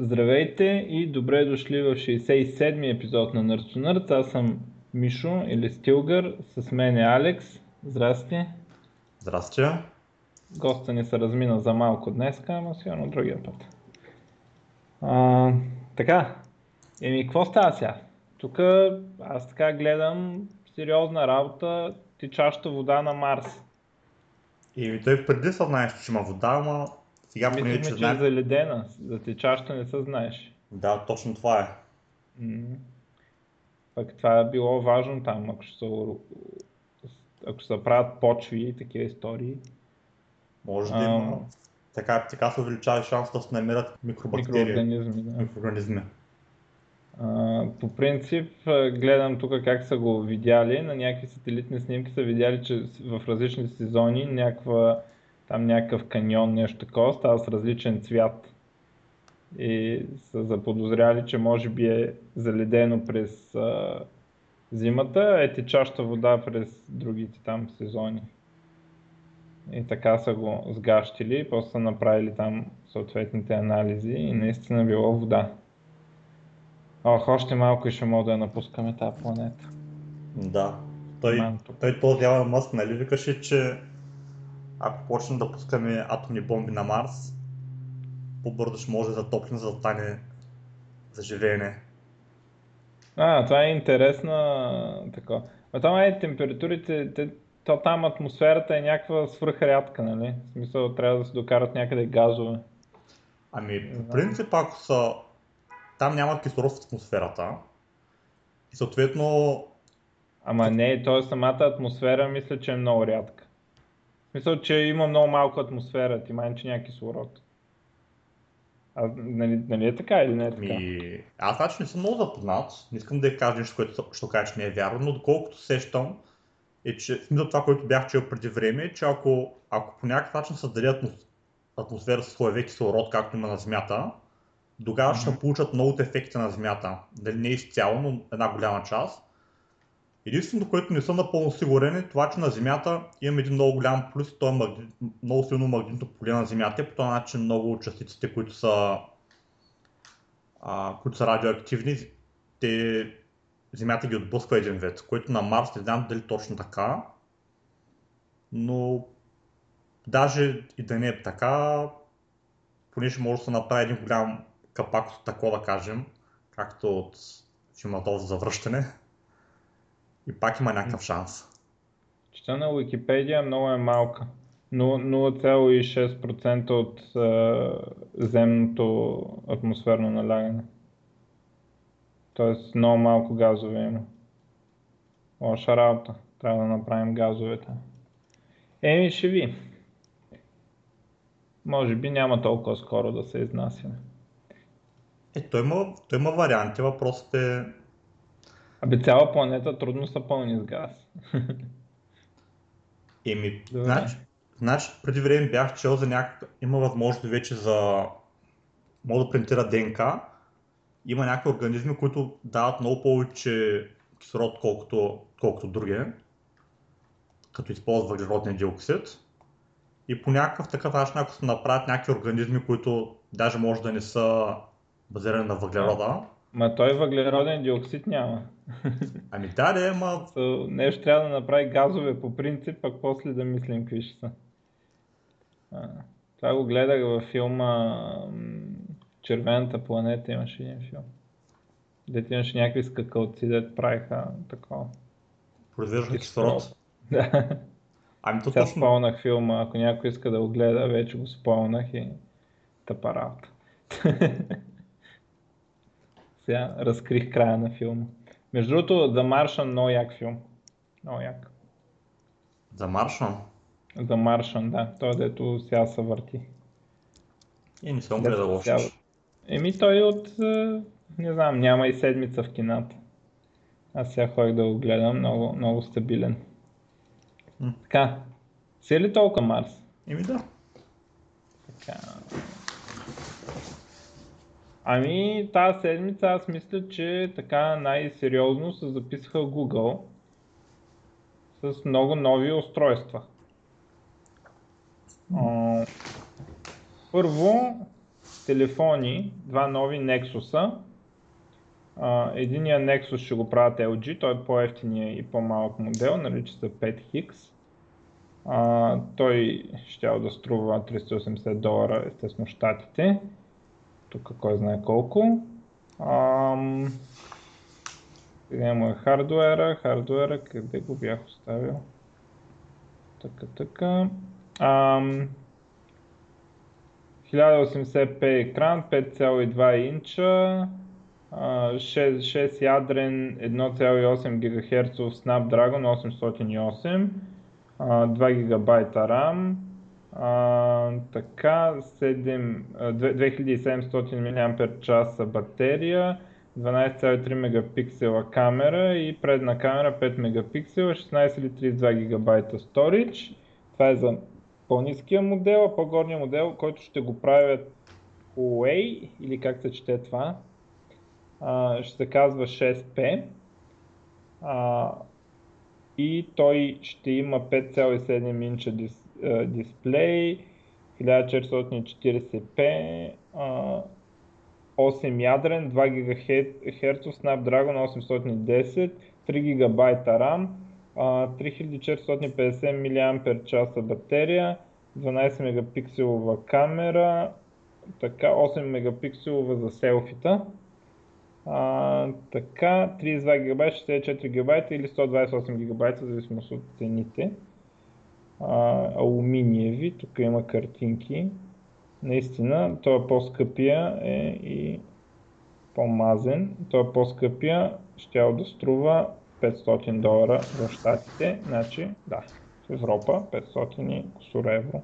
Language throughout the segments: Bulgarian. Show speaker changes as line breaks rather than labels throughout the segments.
Здравейте и добре дошли в 67-ми епизод на Nerds to Nerds. Аз съм Мишо или Стилгър, с мен е Алекс. Здрасти.
Здрасти.
Госта ни се размина за малко днес, ама сигурно другия път. А, така, еми какво става сега? Тук аз така гледам сериозна работа, течаща вода на Марс.
И той преди се знаеш, че има вода, ама сега поне,
Мислихме,
че
че е заледена, за течаща не се знаеш.
Да, точно това е.
Пък това е било важно там, ако ще се, ако ще се правят почви и такива истории.
Може да
А.
има. Така, така се увеличава шанс да се намерят микробактерии,
Микроорганизми, да.
микроорганизми.
А, по принцип, гледам тук как са го видяли. На някакви сателитни снимки са видяли, че в различни сезони някаква, там някакъв каньон, нещо такова, става с различен цвят. И са заподозряли, че може би е заледено през а, зимата, е течаща вода през другите там сезони. И така са го сгащили, после са направили там съответните анализи и наистина било вода. Ох, още малко и ще мога да я напускаме тази планета.
Да. Той,
Манто.
той този Мъск, нали, викаше, че ако почнем да пускаме атомни бомби на Марс, по-бързо ще може да затоплим, за да стане за живеене.
А, това е интересна така. А там е температурите, те, то там атмосферата е някаква свръхрядка, нали? В смисъл трябва да се докарат някъде газове.
Ами, по принцип, ако са... Там няма кислород в атмосферата, и съответно
Ама не, то е самата атмосфера, мисля, че е много рядка. Смисъл, че има много малко атмосфера, ти май, че няма кислород. А, нали, нали е така или не е така?
Ми, аз значи не съм много запознат, не искам да я кажа нещо, което ще кажа, че не е вярно, но доколкото сещам, е, че смисъл това, което бях чел преди време, е, че ако, ако по някакъв начин създаде атмос, атмосфера с слоеве кислород, както има на Земята, тогава ще се получат много от ефекти на Земята. Дали не изцяло, но една голяма част. Единственото, което не съм напълно сигурен е това, че на Земята имаме един много голям плюс и то е магни... много силно магнитно поле на Земята по този начин много от частиците, които са а, които са радиоактивни, те, Земята ги отблъсква един вид, което на Марс не знам дали точно така, но даже и да не е така, поне ще може да се направи един голям капак от тако да кажем, както от филма за завръщане. И пак има някакъв шанс.
Чета на Википедия много е малка. Но- 0,6% от е, земното атмосферно налягане. Тоест много малко газове има. Лоша работа. Трябва да направим газовете. Еми ще ви. Може би няма толкова скоро да се изнасяме.
Е, той има, той има варианти, въпросът е...
Абе цяла планета трудно са пълни с газ.
Еми, значи, значи преди време бях чел за някакъв... Има възможност вече за... Мога да принтира ДНК. Има някакви организми, които дават много повече кислород, колкото, колкото други, като използват въглеродния диоксид. И по някакъв такъв начин, ако се направят някакви организми, които даже може да не са базирани на въглерода,
Ма той въглероден диоксид няма.
ами да, да, ама
So, нещо трябва да направи газове по принцип, пък после да мислим какви ще са. А, това го гледах във филма Червената планета, имаше един филм. Дето имаше някакви скакалци, дето правиха такова.
произвеждат кислород.
Да,
Ами то
сега
точно,
спомнах филма, ако някой иска да го гледа, вече го спомнах и тъпа работа. сега разкрих края на филма. Между другото, The Martian, много як филм. Много як.
за Маршан.
The Martian, да. Той дето сега се върти.
И не съм гледал още.
Еми той е от, не знам, няма и седмица в кината. Аз сега ходих да го гледам, много, много стабилен.
М.
Така, си е ли толкова Марс?
Еми да.
Така. Ами, тази седмица аз мисля, че така най-сериозно се записаха Google с много нови устройства. А, Първо, телефони, два нови Nexus. единия Nexus ще го правят LG, той е по-ефтиния и по-малък модел, нарича се 5X. А, той ще да струва 380 долара, естествено щатите. Тук кой знае колко. Ам... Е хардуера? Хардуера, къде го бях оставил? Така, така. Ам... 1080p екран, 5,2 инча, 6, 6 ядрен 1,8 ГГц Snapdragon 808, 2 ГБ RAM, така, 7, 2700 мАч батерия, 12,3 мегапиксела камера и предна камера 5 мегапиксела, 16 или 32 ГБ storage. Това е за по-низкия модел, а по-горния модел, който ще го правят Huawei, или как се чете това, ще се казва 6P. и той ще има 5,7 инча дис, дисплей, 1440p, 8 ядрен, 2 ГГц Snapdragon 810, 3 ГБ RAM, 3450 мАч батерия, 12 мегапикселова камера, така 8 мегапикселова за селфита. А, така, 32 ГБ, 64 ГБ или 128 ГБ, зависимост от цените. Алуминиеви, тук има картинки. Наистина, той е по-скъпия е и по-мазен. Той е по-скъпия, ще да струва 500 долара в Штатите, значи да, в Европа 500 и кусор евро.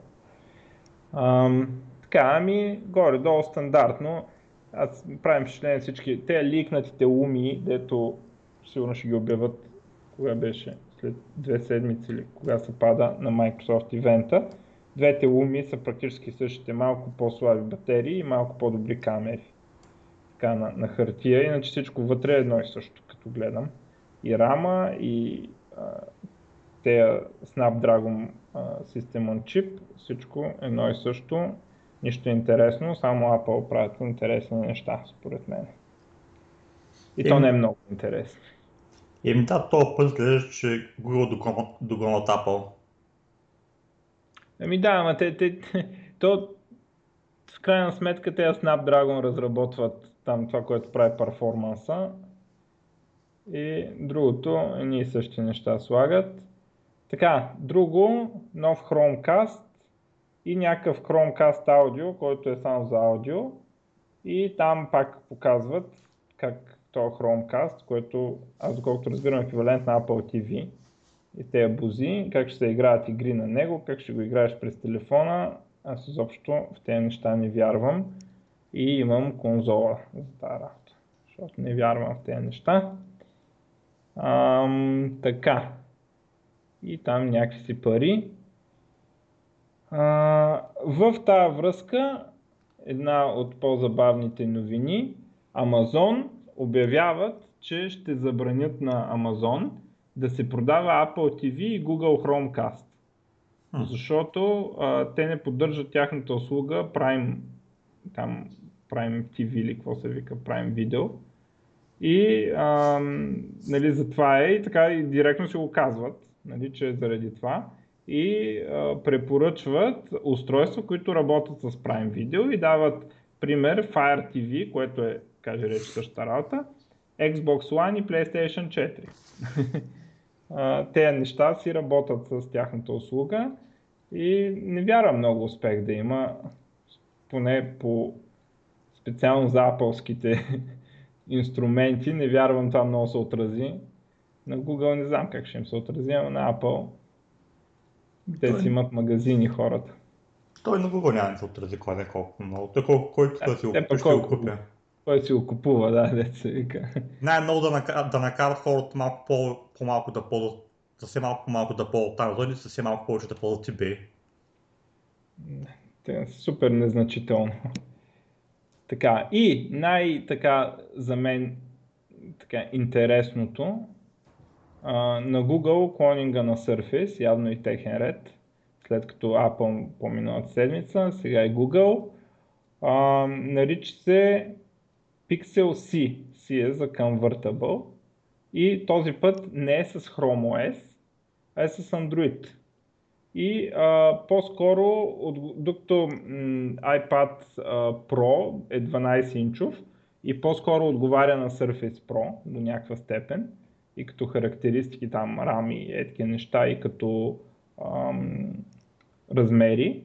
Ам, така, ами горе-долу стандартно. Аз правим впечатление всички. Те ликнатите уми, дето сигурно ще ги обяват кога беше, след две седмици или кога се пада на Microsoft ивента. Двете уми са практически същите, малко по-слаби батерии и малко по-добри камери. Така на, на хартия, иначе всичко вътре е едно и също, като гледам и рама и тези Snapdragon System on Chip, всичко едно и също, нищо интересно, само Apple правят интересни неща, според мен. И Еми, то не е много интересно.
Еми да, този път гледаш, че Google догонят Apple.
Еми да, ама те, те, то в крайна сметка те Snapdragon разработват там това, което прави перформанса, и другото, и същи неща слагат. Така, друго, нов Chromecast и някакъв Chromecast аудио, който е само за аудио. И там пак показват как този Chromecast, който аз доколкото разбирам еквивалент на Apple TV и тези бузи, как ще се играят игри на него, как ще го играеш през телефона. Аз изобщо в тези неща не вярвам и имам конзола за тази работа, защото не вярвам в тези неща. Ам, така. И там някакви пари. А, в тази връзка, една от по-забавните новини, Амазон обявяват, че ще забранят на Амазон да се продава Apple TV и Google Chromecast. Защото а, те не поддържат тяхната услуга Prime, там, Prime TV или какво се вика, Prime Video. И а, нали, за това е и така и директно си го казват, нали, че е заради това. И а, препоръчват устройства, които работят с Prime Video и дават пример Fire TV, което е, каже рече същата работа, Xbox One и PlayStation 4. Те неща си работят с тяхната услуга и не вярвам много успех да има, поне по специално за апълските инструменти, не вярвам това много се отрази. На Google не знам как ще им се отрази, но на Apple те той... си имат магазини хората.
Той на Google няма да се отрази кой колко много. Той колко, който да, си, го, ще го купя.
Кой си го купува, да, деца вика.
Най-много да, накарат, да накарат хората малко по, по-малко да ползват, съвсем малко по-малко да ползват Amazon и съвсем малко повече да ползват eBay.
Те са супер незначително. Така, и най-така за мен така, интересното а, на Google клонинга на Surface, явно и техен ред, след като Apple по миналата седмица, сега и Google. А, нарича се Pixel C. C е за Convertible. И този път не е с Chrome OS, а е с Android. И а, по-скоро, от, докато м, iPad а, Pro е 12 инчов и по-скоро отговаря на Surface Pro до някаква степен и като характеристики там, рами и етки неща и като ам, размери.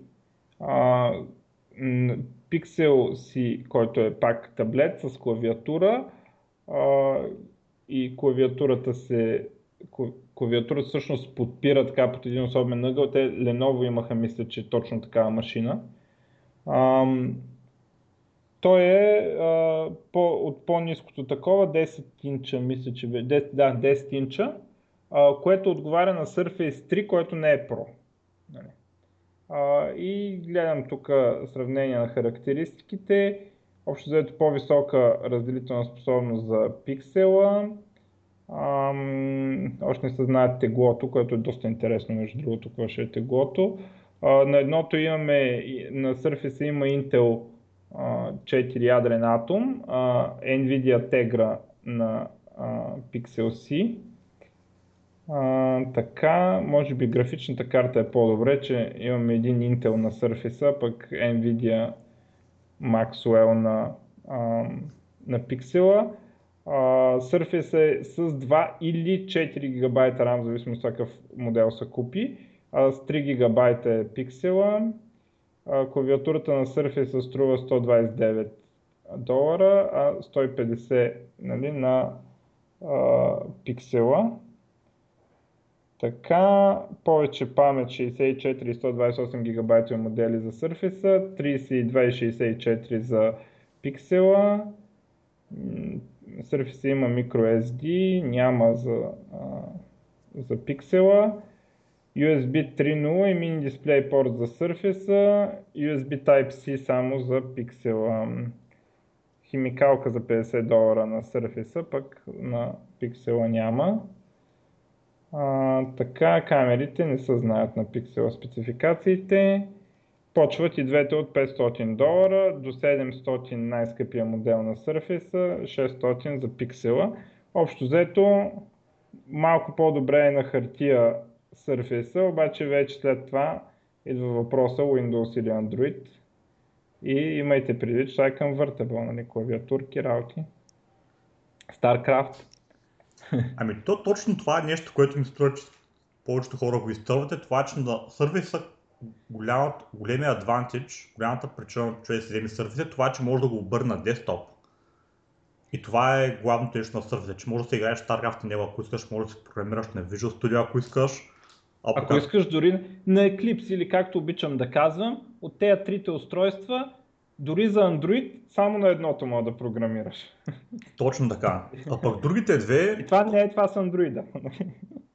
А, Pixel си, който е пак таблет с клавиатура а, и клавиатурата се клавиатурата всъщност подпира така под един особен ъгъл. Те Lenovo имаха, мисля, че точно такава машина. Ам, той е а, по, от по-низкото такова, 10 инча, мисля, че 10, да, 10 инча, а, което отговаря на Surface 3, който не е Pro. Нали. И гледам тук сравнение на характеристиките. Общо взето по-висока разделителна способност за пиксела. Ам, още не се знаят теглото, което е доста интересно между другото, какво ще е теглото. А, на едното имаме, на Surface има Intel 4 ядрен атом, а, Nvidia Tegra на а, Pixel C. А, така, може би графичната карта е по-добре, че имаме един Intel на Surface, пък Nvidia Maxwell на, а, на Pixel. Surface е с 2 или 4 ГБ RAM, в зависимост от какъв модел се купи. А с 3 ГБ е пиксела. Клавиатурата на Surface струва 129 долара, а 150 нали, на а, пиксела. Така, повече памет 64 и 128 ГБ модели за Surface, 32 и 64 за пиксела. Surface има microSD, няма за, а, за пиксела. USB 3.0 и mini display порт за Surface, USB Type-C само за пиксела. Химикалка за 50 долара на Surface, пък на пиксела няма. А, така, камерите не се знаят на пиксела спецификациите. Почват и двете от 500 долара до 700 най-скъпия модел на Surface, 600 за пиксела. Общо взето малко по-добре е на хартия Surface, обаче вече след това идва въпроса Windows или Android. И имайте предвид, че това е convertible, нали, клавиатурки, работи. StarCraft.
Ами то точно това е нещо, което ми струва, че повечето хора го изтървате, това че на Surface голямата, големия адвантич, голямата причина човек да се вземе Surface е това, че може да го обърне на десктоп. И това е главното нещо на Surface, че може да се играеш StarCraft на него, ако искаш, може да се програмираш на Visual Studio, ако искаш.
А ако как... искаш дори на Eclipse или както обичам да казвам, от тези трите устройства, дори за Android, само на едното мога да програмираш.
Точно така. А пък другите две...
И това не е това с Android.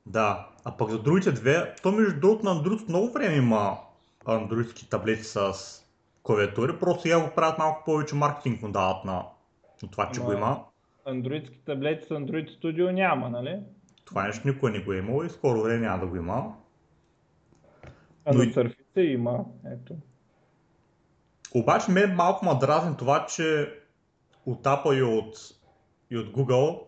Да, а пък за другите две, то между другото на Android много време има андроидски таблети с клавиатури, просто сега го правят малко повече маркетинг му дават на, на това, че Но, го има.
Андроидски таблети с Android Studio няма, нали?
Това нещо никой не го е имал и скоро време няма да го има.
А Но на Surface има, ето.
Обаче мен малко ма дразни това, че от Apple и от, и от Google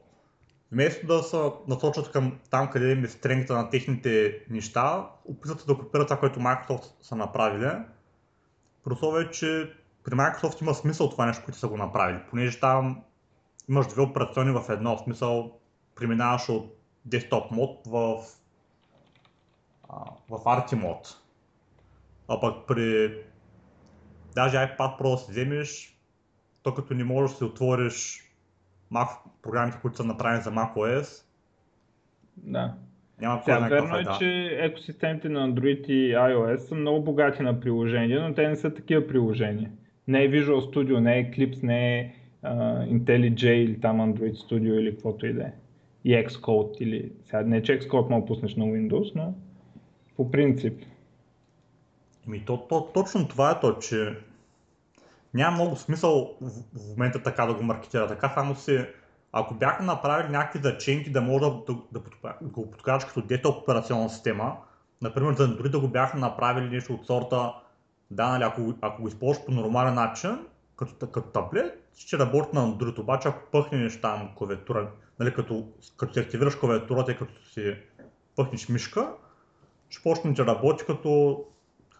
вместо да се насочат към там, къде е стрengta на техните неща, опитват да копират това, което Microsoft са направили. Просто е, че при Microsoft има смисъл това нещо, което са го направили, понеже там имаш две операционни в едно, в смисъл преминаваш от десктоп мод в, в RT мод. А пък при даже iPad Pro да си вземеш, то като не можеш да си отвориш Mac, програмите, които са направени за macOS.
Да.
Няма
Сега, верно е, да. че екосистемите на Android и iOS са много богати на приложения, но те не са такива приложения. Не е Visual Studio, не е Eclipse, не е uh, IntelliJ или там Android Studio или каквото и да е. И Xcode или... Сега не е, че Xcode мога пуснеш на Windows, но по принцип.
Ами то, то, точно това е то, че няма много смисъл в, в момента така да го маркетира. Така само си, ако бяха направили някакви заченки да може да, да, да, да го подкараш като десктоп операционна система, например, да, дори да го бяха направили нещо от сорта, да, нали, ако, ако го използваш по нормален начин, като, като таблет ще работи на Android, обаче ако пъхнеш там клавиатура, нали, като, като си активираш клавиатурата и като си пъхнеш мишка, ще почне да работи като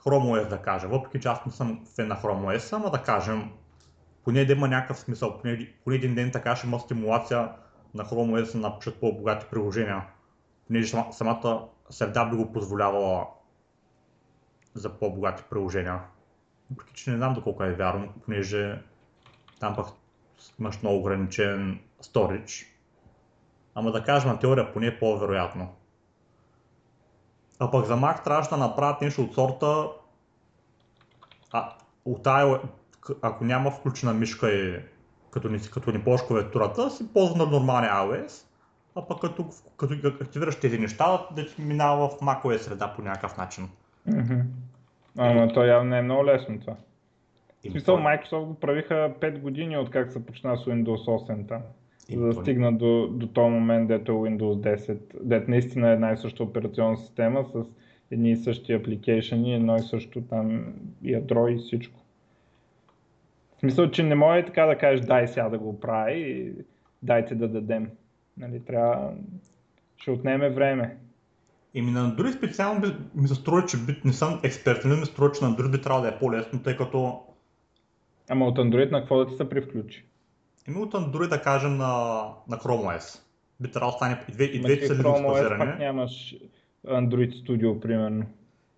Chrome OS да кажа, въпреки че аз не съм фен на Chrome OS, ама да кажем, поне да има някакъв смисъл, поне, поне един ден така ще има стимулация на Chrome OS да напишат по-богати приложения, понеже самата среда би го позволявала за по-богати приложения. Въпреки че не знам доколко е вярно, понеже там пък имаш много ограничен storage. Ама да кажем на теория поне е по-вероятно. А пък за Mac трябваше да направят нещо от сорта, а, от тая, ако няма включена мишка и като ни, като ни ползваш клавиатурата, си ползва на нормалния iOS, а пък като, като активираш тези неща, да ти минава в macOS среда по някакъв начин.
Mm-hmm. Ама то явно не е много лесно това. В смисъл, Microsoft го правиха 5 години от как се почна с Windows 8 там. За да стигна до, до този момент, дето е Windows 10, дето наистина е една и съща операционна система с едни и същи апликейшени, едно и също там ядро и всичко. В смисъл, че не може така да кажеш дай сега да го прави и дайте да дадем. Нали, трябва... Ще отнеме време.
Еми на Android специално би, ми се струва, че би, не съм експерт, но ми се струва, че на Android би трябвало да е по-лесно, тъй като...
Ама от Android на какво да ти се привключи?
Еми от Android да кажем на, на Chrome OS. Би трябвало да стане и, две, и двете са
Chrome OS пак нямаш Android Studio, примерно.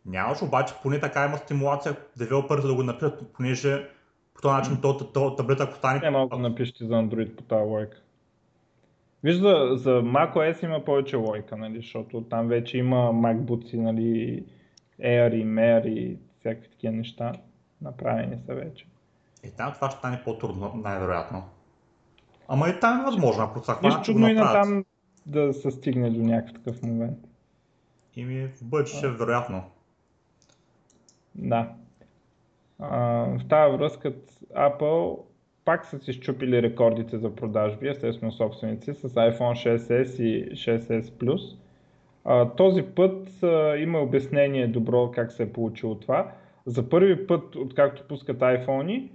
Нямаш, обаче поне така има стимулация девелоперите да го напишат, понеже по този начин то, то, таблета, ако стане...
Няма да напишете за Android по тази лойка. Виж, за, за macOS има повече лойка, нали, защото там вече има MacBooks, нали, Air и Mer и всякакви такива неща. Направени са вече.
И там това ще стане по-трудно, най-вероятно. Ама и там е възможно, ако са хванат.
Нищо чудно и на там да се стигне до някакъв такъв момент.
Ими в бъдеще, вероятно.
Да. А, в тази връзка Apple пак са си щупили рекордите за продажби, естествено собственици, с iPhone 6s и 6s Plus. А, този път а, има обяснение добро как се е получило това. За първи път, откакто пускат iPhone,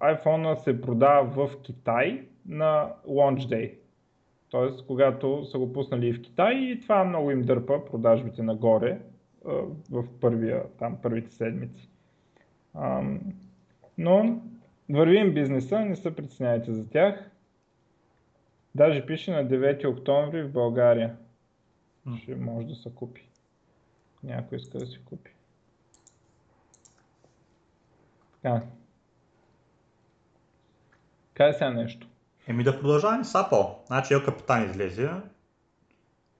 iPhone се продава в Китай на Launch Day. Тоест, когато са го пуснали в Китай и това много им дърпа продажбите нагоре в първия, там, първите седмици. Но вървим бизнеса, не се притесняйте за тях. Даже пише на 9 октомври в България. Ще може да се купи. Някой иска да си купи. Така. Кай сега нещо.
Еми да продължаваме с Apple. Значи Ел Капитан излезе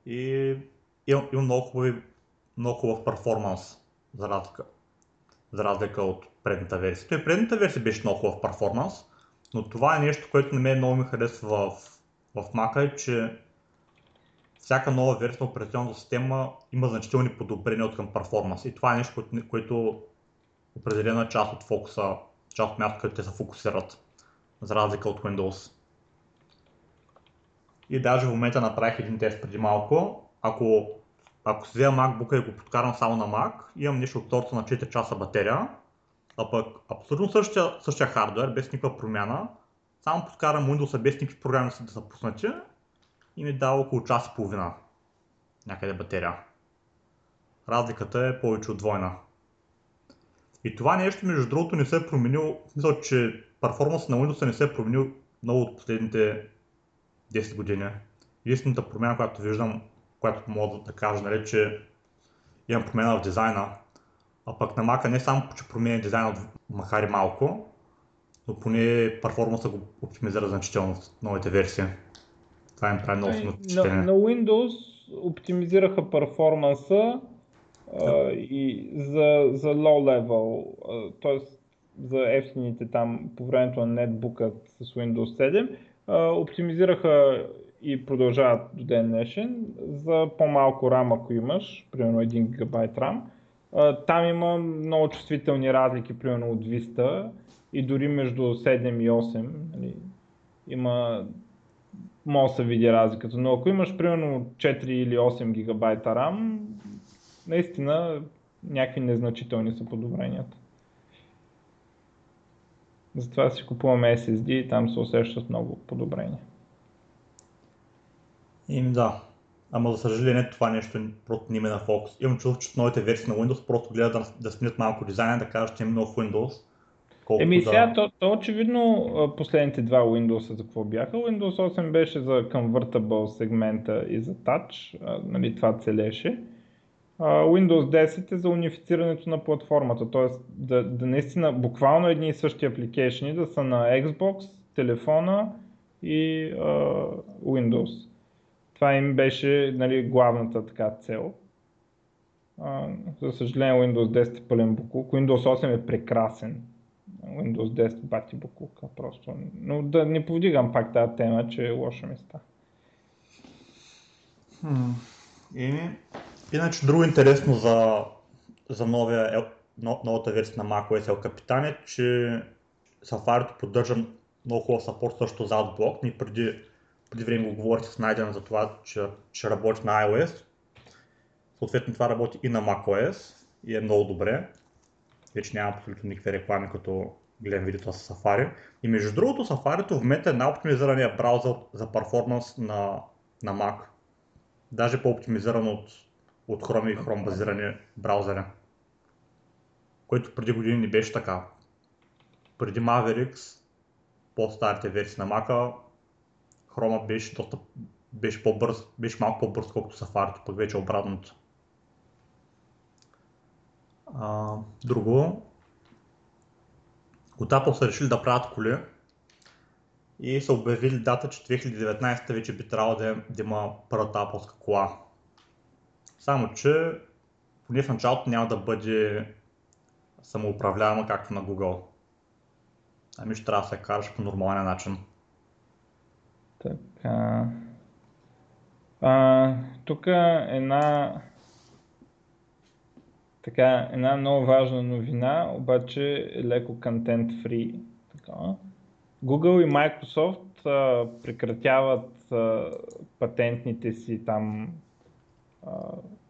и има много, хубави, много хубав перформанс за разлика, за разлика от предната версия. Той предната версия беше много хубав перформанс, но това е нещо, което на мен много ми харесва в, в Mac, е, че всяка нова версия на операционната система има значителни подобрения от към перформанс. И това е нещо, което, което определена част от фокуса, част от място, където те се фокусират, за разлика от Windows. И даже в момента направих един тест преди малко. Ако, ако си взема MacBook и го подкарам само на Mac, имам нещо от сорта на 4 часа батерия, а пък абсолютно същия, същия хардвер, без никаква промяна, само подкарам Windows без никакви програми да са пуснати и ми дава около час и половина някъде батерия. Разликата е повече от двойна. И това нещо, между другото, не се е променил, мисля, че перформанс на Windows не се е променил много от последните 10 години. Единствената промяна, която виждам, която мога да кажа, нали, че имам промяна в дизайна, а пък на Mac не само, че променя дизайна, макар и малко, но поне перформанса го оптимизира значително в новите версии. Това им прави много
впечатление. На, на Windows оптимизираха перформанса а, и за, за low level, т.е. за ефтините там по времето на нетбука с Windows 7 оптимизираха и продължават до ден днешен за по-малко RAM, ако имаш, примерно 1 ГБ RAM. Там има много чувствителни разлики, примерно от 200 и дори между 7 и 8. Нали, има може да се види разликата, но ако имаш примерно 4 или 8 ГБ RAM, наистина някакви незначителни са подобренията. Затова си купуваме SSD и там се усещат много подобрения.
Им да. Ама за съжаление това нещо просто не ме на фокус. Имам чувство, че новите версии на Windows просто гледат да, да сменят малко дизайна, да кажат, че е много в Windows.
Еми сега, да... то, то очевидно последните два Windows за какво бяха. Windows 8 беше за convertible сегмента и за Touch, нали, това целеше. Windows 10 е за унифицирането на платформата, т.е. Да, да наистина буквално едни и същи апликейшни да са на Xbox, телефона и uh, Windows. Това им беше нали, главната така цел. Uh, за съжаление Windows 10 е пълен буклук. Windows 8 е прекрасен. Windows 10 бати буклука просто. Но да не повдигам пак тази тема, че е лоша места.
Hmm. Иначе друго интересно за, за новия, новата версия на macOS El Capitan е, че Safari поддържа много хубав саппорт също за AdBlock. Ние преди, преди време го говорих с Найден за това, че ще работи на iOS. Съответно това работи и на macOS и е много добре. Вече няма абсолютно никакви реклами, като гледам видеото с Safari. И между другото, Safari в момента е най-оптимизирания браузър за перформанс на, на Mac. Даже по-оптимизиран от от Chrome и Chrome базирани браузъри. Което преди години не беше така. Преди Mavericks, по-старите версии на Mac, Chrome беше, доста, беше, по-бърз, беше малко по-бърз, колкото Safari, пък вече обратното. А, друго, от Apple са решили да правят коли и са обявили дата, че 2019 вече би трябвало да, да има първата Apple кола. Само, че поне в началото няма да бъде самоуправляема както на Google. Ами ще трябва да се караш по нормален начин.
Така. А, тук една така, една много важна новина, обаче е леко контент free. Google и Microsoft а, прекратяват а, патентните си там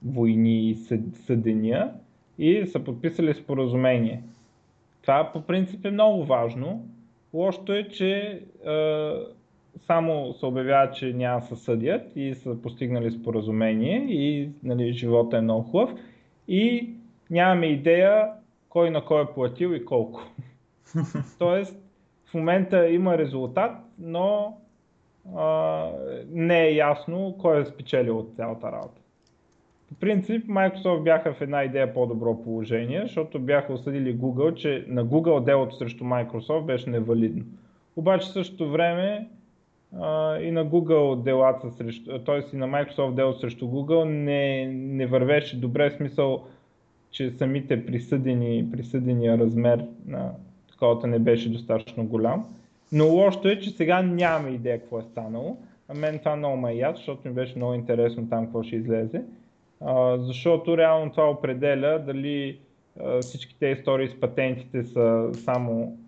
войни и съдения и са подписали споразумение. Това по принцип е много важно. Лошото е, че само се обявява, че няма се съдят и са постигнали споразумение и нали, живота е много хубав и нямаме идея кой на кой е платил и колко. Тоест, в момента има резултат, но а, не е ясно кой е спечелил от цялата работа. По принцип Microsoft бяха в една идея по-добро положение, защото бяха осъдили Google, че на Google делото срещу Microsoft беше невалидно. Обаче в същото време а, и на Google делата срещу, т.е. и на Microsoft делото срещу Google не, не вървеше добре в смисъл, че самите присъдени, присъдения размер на таковата не беше достатъчно голям. Но лошото е, че сега нямаме идея какво е станало. А мен това много ме яд, защото ми беше много интересно там какво ще излезе защото реално това определя дали всички тези истории с патентите са само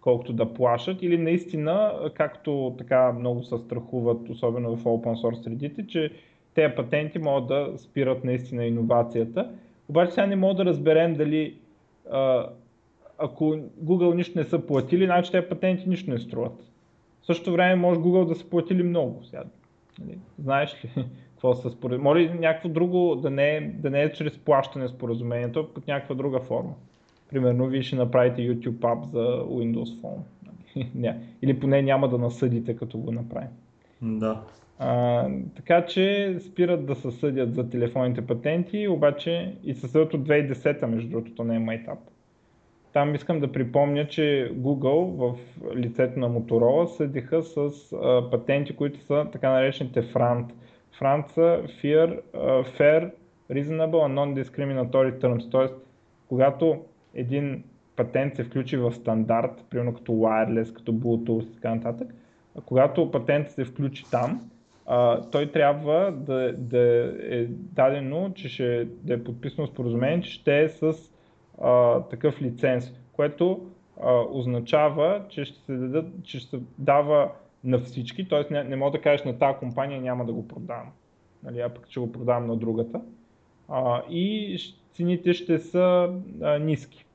колкото да плашат или наистина, както така много се страхуват, особено в open source средите, че тези патенти могат да спират наистина иновацията. Обаче сега не мога да разберем дали ако Google нищо не са платили, значи тези патенти нищо не струват. В същото време може Google да са платили много. Сега, нали? Знаеш ли? Какво са според... Може някакво друго да не, е, да не е чрез плащане споразумението, а под някаква друга форма. Примерно, вие ще направите YouTube app за Windows Phone. Или поне няма да насъдите, като го направим.
Да.
А, така че спират да се съдят за телефонните патенти, обаче и се съдят от 2010, между другото, то не е майтап. Там искам да припомня, че Google в лицето на Motorola съдиха с а, патенти, които са така наречените FRANT Франца Fear, Fair, Reasonable and Non-Discriminatory Terms. Т.е. когато един патент се включи в стандарт, примерно като wireless, като Bluetooth и така нататък, когато патент се включи там, uh, той трябва да, да е дадено, че ще да е подписано споразумение, че ще е с uh, такъв лиценз, което uh, означава, че ще се, дадат, че ще дава на всички, т.е. Не, не мога да кажеш на тази компания няма да го продавам, нали, а пък ще го продавам на другата. А, и цените ще са а, ниски.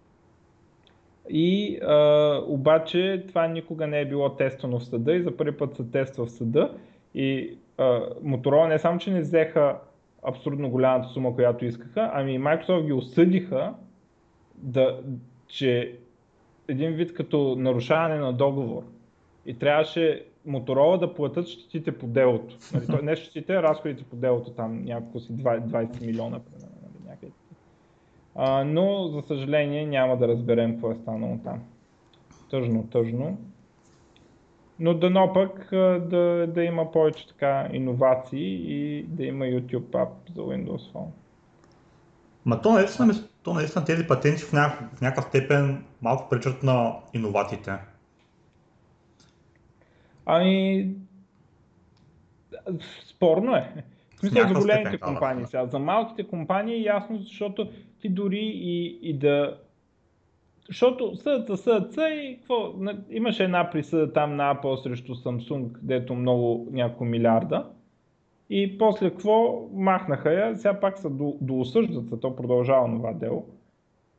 И а, обаче това никога не е било тествано в съда и за първи път се тества в съда. И Motorola не само, че не взеха абсурдно голямата сума, която искаха, ами Microsoft ги осъдиха да, че един вид като нарушаване на договор. И трябваше Моторола да платят щетите по делото. Нали, не щетите, а разходите по делото, там няколко си 20 милиона. Нали. А, но, за съжаление, няма да разберем какво е станало там. Тъжно, тъжно. Но дано пък да, да има повече така иновации и да има YouTube App за Windows Phone.
Ма то наистина, то наистина тези патенти в, няк- в някакъв степен малко причат на иновациите.
Ами, спорно е. В смисъл за големите степен, компании. Сега, за малките компании е ясно, защото ти дори и, и да защото съдата, съдата и какво, имаше една присъда там на Apple срещу Samsung, дето много няколко милиарда. И после какво махнаха я, сега пак са до, до осъждата, то продължава това дело.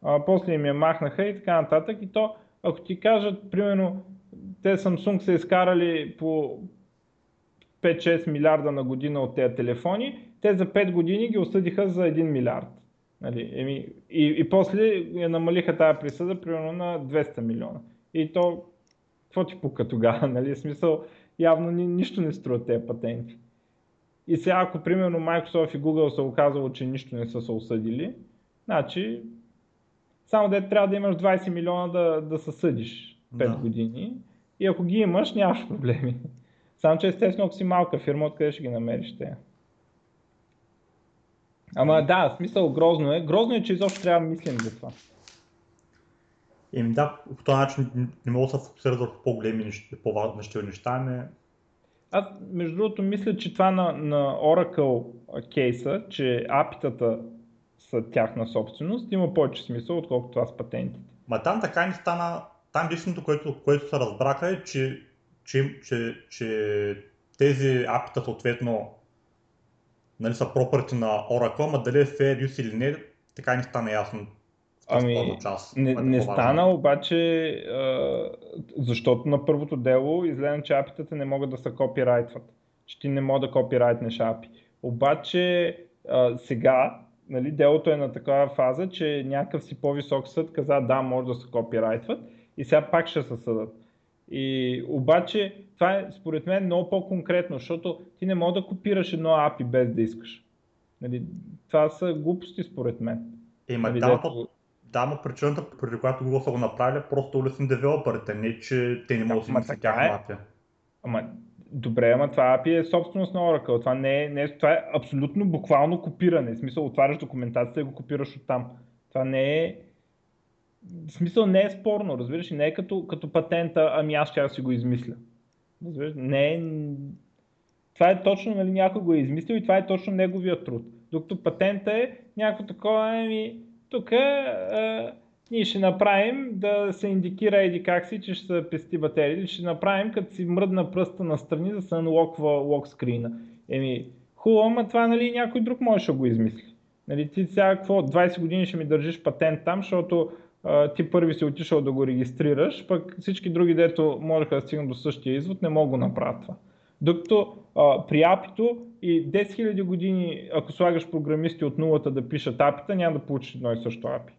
А, после им я махнаха и така нататък. И то, ако ти кажат, примерно, те Samsung са изкарали по 5-6 милиарда на година от тези телефони, те за 5 години ги осъдиха за 1 милиард. Нали, еми, и, и после я намалиха тази присъда примерно на 200 милиона. И то, какво ти пука тогава? Нали? Смисъл, явно ни, нищо не струва тези патенти. И сега, ако примерно Microsoft и Google са оказало, че нищо не са се осъдили, значи само де трябва да имаш 20 милиона да, да се съдиш 5 да. години. И ако ги имаш, нямаш проблеми. Само че естествено, ако си малка фирма, откъде ще ги намериш те? Ама да, смисъл грозно е. Грозно е, че изобщо трябва да мислим за това.
Еми да, по този начин не мога да се фокусират върху по-големи неща, по-важни неща, не...
Аз, между другото, мисля, че това на, на Oracle кейса, че апитата са тяхна собственост, има повече смисъл, отколкото това с патентите.
Ма там така не стана, там единственото, което, което се разбраха е, че, че, че, че тези апита съответно нали, са пропърти на Oracle, ама дали е fair use или не, така не стана ясно.
Ами, част, не, не стана обаче, а, защото на първото дело изгледам, че апитата не могат да се копирайтват. Че ти не мога да копирайтнеш апи. Обаче а, сега нали, делото е на такава фаза, че някакъв си по-висок съд каза да, може да се копирайтват и сега пак ще се съдат. И обаче това е според мен много по-конкретно, защото ти не можеш да копираш едно API без да искаш. Нали, това са глупости според мен.
Е, ма, нали, да, да, но причината, преди която Google са го направили, просто улесни девелоперите, не че те не могат да си тяхно е. API.
Ама, добре, ама това API е собственост на Oracle. Това, не е, не е, това е абсолютно буквално копиране. В смисъл, отваряш документацията и го копираш оттам. Това не е, в смисъл не е спорно, разбираш, не е като, като патента, ами аз ще си го измисля. Разбираш, не е... Това е точно, нали, някой го е измислил и това е точно неговия труд. Докато патента е някакво такова, ами, тук е, ние ще направим да се индикира еди как си, че ще се пести батерия, или ще направим като си мръдна пръста на страни да се анлоква лок скрина. Еми, хубаво, ама това нали, някой друг може да го измисли. Нали, ти сега какво, 20 години ще ми държиш патент там, защото ти първи си отишъл да го регистрираш, пък всички други, дето можеха да стигнат до същия извод, не могат да направят това. Докато а, при апито и 10 000 години, ако слагаш програмисти от нулата да пишат апита, няма да получиш едно и също апи.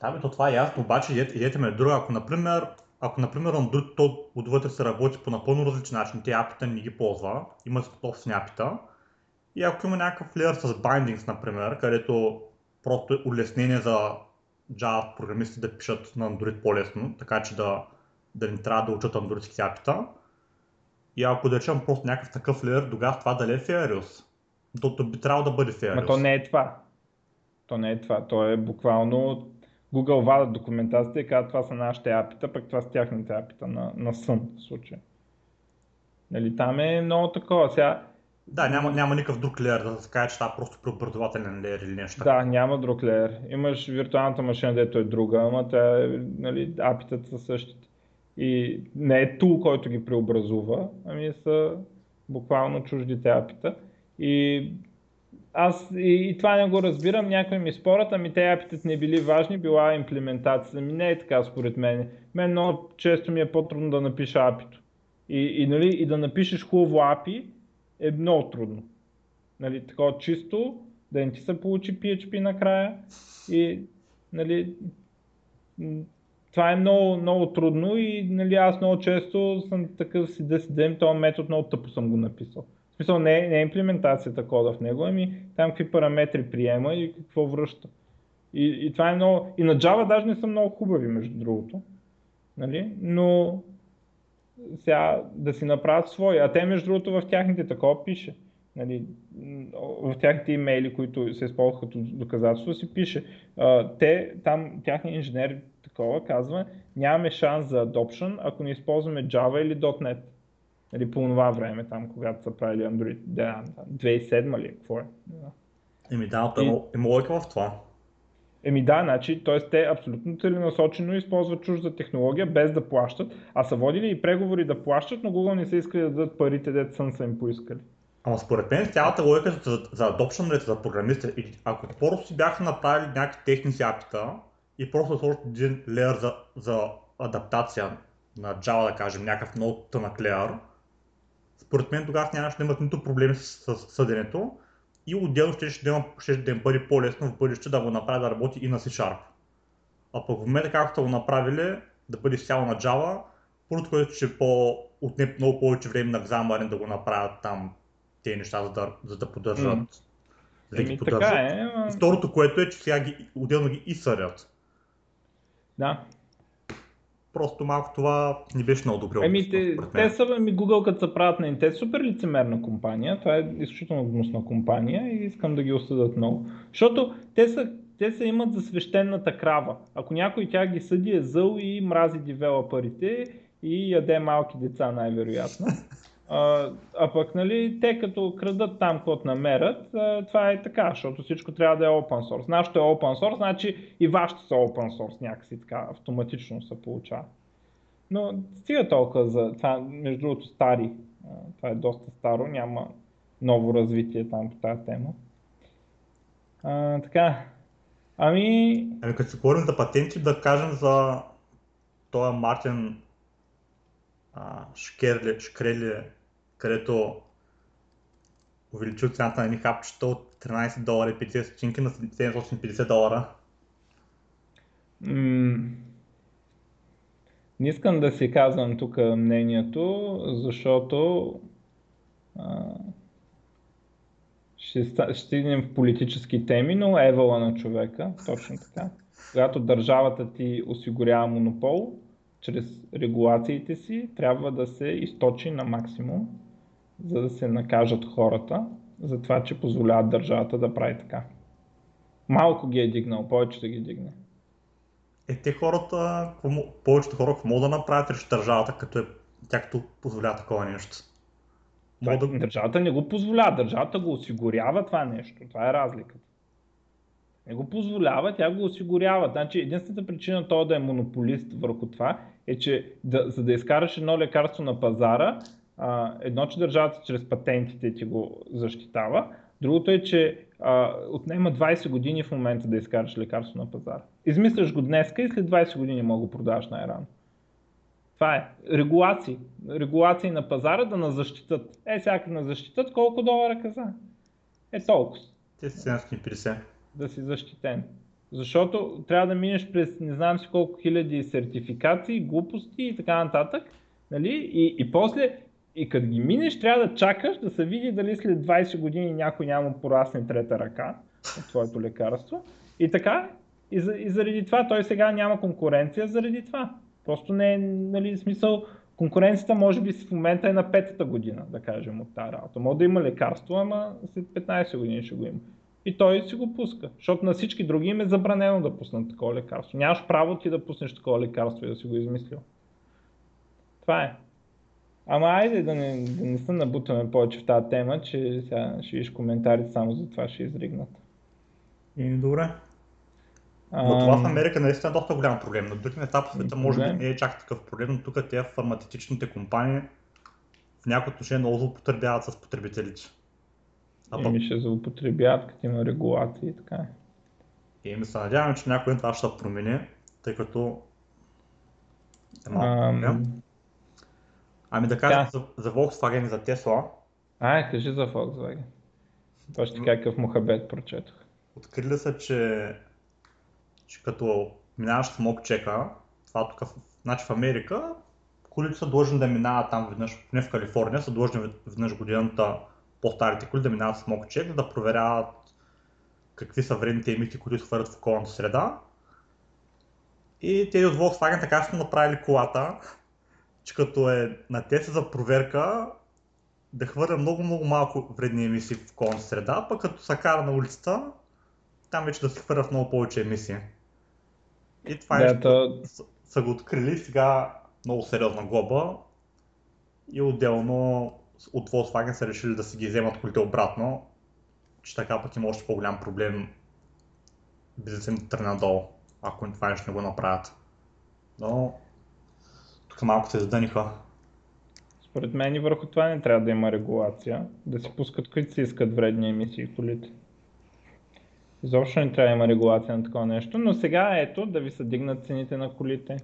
Да, бе, то това е ясно, обаче идеята ми е друга. Ако, например, ако, например, Android то отвътре се работи по напълно различен начин, те апита не ги ползва, има собствени апита, и ако има някакъв леер с bindings, например, където просто е улеснение за Java програмисти да пишат на Android по-лесно, така че да, да не трябва да учат андроидските апита. И ако да речем просто някакъв такъв леер, тогава това дали е Fair То, то би трябвало да бъде Fair
Но то не е това. То не е това. То е буквално Google вадат документацията и казват това са нашите апита, пък това са тяхните апита на, на сън в случая. Нали, там е много такова. Сега,
да, няма, няма никакъв друг леер да се каже, че това е просто преобразователен леер или нещо.
Да, няма друг леер. Имаш виртуалната машина, дето е друга, ама тя е, нали, апитата са същите. И не е тул, който ги преобразува, ами са буквално чуждите апита. И аз и, и това не го разбирам, някои ми спорят, ами те апитите не били важни, била имплементацията. Ми не е така според мен. Мен много често ми е по-трудно да напиша апито. И, и, нали, и да напишеш хубаво апи е много трудно. Нали, такова чисто, да не ти се получи PHP накрая. И нали, това е много, много трудно и нали, аз много често съм такъв си да си дадем този метод, много тъпо съм го написал. В смисъл не не е имплементацията кода в него, ами там какви параметри приема и какво връща. И, и това е много... И на Java даже не са много хубави, между другото. Нали? Но сега да си направят свои. А те, между другото, в тяхните такова пише. Нали, в тяхните имейли, които се използват като доказателство, си пише. А, те, там, тяхният инженер такова казва, нямаме шанс за adoption, ако не използваме Java или .NET. Нали, по това време, там, когато са правили Android, да, 2007 ли, какво е?
Еми да, и... има логика в това.
Еми да, значи, т.е. те абсолютно целенасочено използват чужда технология без да плащат, а са водили и преговори да плащат, но Google не са искали да дадат парите, дето са им поискали.
Ама според мен цялата логика за, за adoption rate за програмисти, ако просто си бяха направили някакви техни апита и просто сложат един леер за, за адаптация на Java, да кажем, някакъв много тънък леер, според мен тогава нямаше да имат нито проблеми с, с съденето и отделно ще, ще, да, ще да им бъде по-лесно в бъдеще да го направи да работи и на C-Sharp. А пък в момента както го направили, да бъде сяло на Java, първото, което ще по, отне много повече време на Xamarin да го направят там тези неща, за да, за да поддържат. Mm.
Да ги поддържат. Така е,
а... Второто, което е, че сега ги, отделно ги и съдят.
Да,
Просто малко това не беше много добре.
Еми, те, те са, ми Google като се правят на те супер лицемерна компания, това е изключително гнусна компания и искам да ги осъдат много. Защото те са, те са имат за свещената крава. Ако някой тя ги съди е зъл и мрази девелоперите и яде малки деца най-вероятно. А, а пък, нали, те като крадат там, каквото намерят, а, това е така, защото всичко трябва да е open source. Нашето е open source, значи и вашето са open source някакси така автоматично се получава. Но стига толкова за това, между другото, стари. А, това е доста старо, няма ново развитие там по тази тема. А, така. Ами...
Ами като се говорим за патенти, да кажем за този Мартин Шкерли, Шкрели където увеличил цената на едни хапчета от 13 долара и 50 стотинки на 750 долара.
Mm. Не искам да си казвам тук мнението, защото а, ще, ще стигнем в политически теми, но евала на човека, точно така. Когато държавата ти осигурява монопол, чрез регулациите си, трябва да се източи на максимум за да се накажат хората за това, че позволяват държавата да прави така. Малко ги е дигнал, повече да ги дигне.
Е, те хората, повечето хора какво могат да направят срещу държавата, като е, тя като позволява такова нещо?
Това, да... Държавата не го позволява, държавата го осигурява това нещо. Това е разликата. Не го позволява, тя го осигурява. Значи единствената причина това да е монополист върху това е, че да, за да изкараш едно лекарство на пазара, а, едно, че държавата чрез патентите ти го защитава, другото е, че а, отнема 20 години в момента да изкараш лекарство на пазара. Измисляш го днеска и след 20 години мога го продаваш най-рано. Това е. Регулации. Регулации на пазара да на защитат. Е, сега на защитат, колко долара каза? Е толкова.
Те са 750.
Да си защитен. Защото трябва да минеш през не знам си колко хиляди сертификации, глупости и така нататък. Нали? И, и после и като ги минеш, трябва да чакаш да се види дали след 20 години някой няма порасне трета ръка от твоето лекарство. И така, и, за, и заради това той сега няма конкуренция заради това. Просто не е нали, смисъл, конкуренцията може би в момента е на петата година, да кажем, от тази работа. Може да има лекарство, ама след 15 години ще го има. И той си го пуска, защото на всички други им е забранено да пуснат такова лекарство. Нямаш право ти да пуснеш такова лекарство и да си го измислил. Това е. Ама айде да не, да не се набутваме повече в тази тема, че сега ще виж коментарите само за това ще изригнат.
И, добре. Но това в Америка наистина е доста голям проблем. На други места по света може би не е чак такъв проблем, но тук тези фармацевтичните компании в някои отношения много злоупотребяват с потребителите. А
И
пък
ми ще злоупотребяват, като има регулации и така.
и ми се надяваме, че някой това ще промени, тъй като е малко проблем. Ами да кажем
да.
за, за Volkswagen и за Tesla,
Ай, кажи за Volkswagen. Това ще какъв мухабет прочетох.
открили са, че, че като минаваш смог чека, това тук, значи в Америка, колите са длъжни да минават там веднъж, не в Калифорния, са длъжни веднъж годината по-старите коли да минават смог чек, да проверяват какви са вредните емисии, които изхвърлят в околната среда. И те от Volkswagen така са направили колата, че като е на тест за проверка, да хвърля много, много малко вредни емисии в околната среда, пък като се кара на улицата, там вече да се хвърлят много повече емисии. И това
Да,
нещо
то,
са, го открили сега много сериозна глоба и отделно от Volkswagen са решили да си ги вземат колите обратно, че така пък има още по-голям проблем бизнесът им да тръгне надолу, ако това нещо не го направят. Но тук малко се задъниха.
според мен и върху това не трябва да има регулация. Да си пускат които си искат вредни емисии колите. Изобщо не трябва да има регулация на такова нещо, но сега ето да ви се дигнат цените на колите.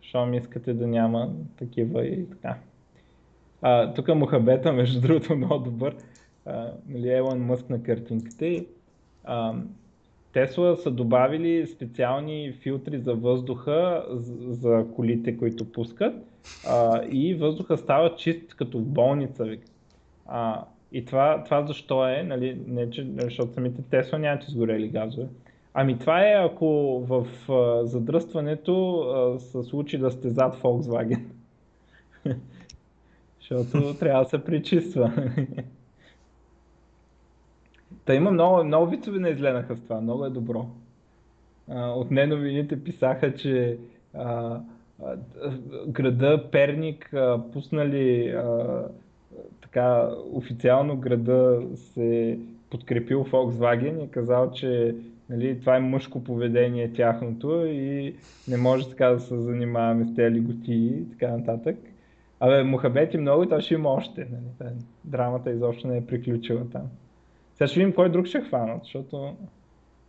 Щом искате да няма такива и така. А, тук Мухабета, между другото, много добър. А, нали, Елон Мъск на картинката и а, Тесла са добавили специални филтри за въздуха за колите, които пускат а, и въздуха става чист като в болница. А, и това, това защо е, нали, не, че, защото самите Тесла нямат изгорели газове. Ами това е ако в а, задръстването а, се случи да сте зад Volkswagen. Защото трябва да се пречиства. Та има много, много вицове не изгледаха с това, много е добро. А, от неновините писаха, че а, а, града Перник а, пуснали а, така официално града се подкрепил Volkswagen и казал, че нали, това е мъжко поведение тяхното и не може така да се занимаваме с тези лиготии и така нататък. Абе, мухабети много и то ще има още. Нали? Та Драмата изобщо не е приключила там. Сега ще видим кой друг ще хванат, защото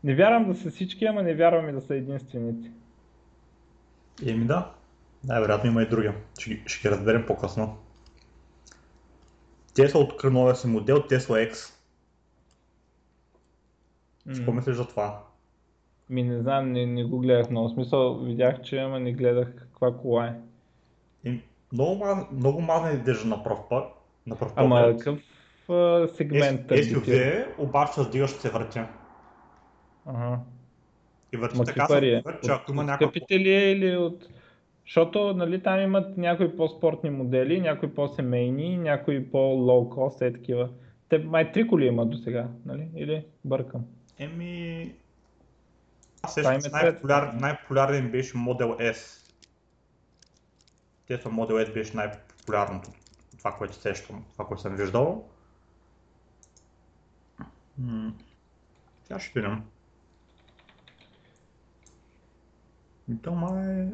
не вярвам да са всички, ама не вярвам и да са единствените.
Еми да, най-вероятно има и други. Ще, ще ги разберем по-късно. Tesla откри новия си модел Tesla X. Какво
М.
мислиш за това?
Ми не знам, не, не го гледах много. Смисъл, видях, че ама не гледах каква кола е.
И много, маз, много мазна изглежда на пръв път. На пръв
Ама
поглед.
какъв а, сегмент?
SUV, обаче с дигащ се върти.
Ага.
И върти
Ма
така
пари е?
върти, че ако има
от
някакво...
скъпите ли е или от... Защото нали, там имат някои по-спортни модели, някои по-семейни, някои по-лоу кост, е такива. Те май три коли имат до сега, нали? Или бъркам?
Еми... Аз
е
най-популяр, най-популярен беше Model S. Tesla Model S беше най-популярното. Това, което сещам, това, което съм виждал. М, Сега ще видим. И то май...